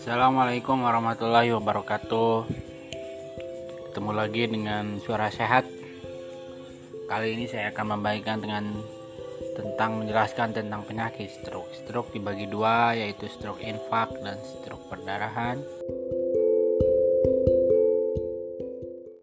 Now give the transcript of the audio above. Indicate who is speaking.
Speaker 1: Assalamualaikum warahmatullahi wabarakatuh. Ketemu lagi dengan suara sehat. Kali ini saya akan membaikkan dengan Tentang menjelaskan tentang penyakit stroke. Stroke dibagi dua yaitu stroke infak dan stroke perdarahan.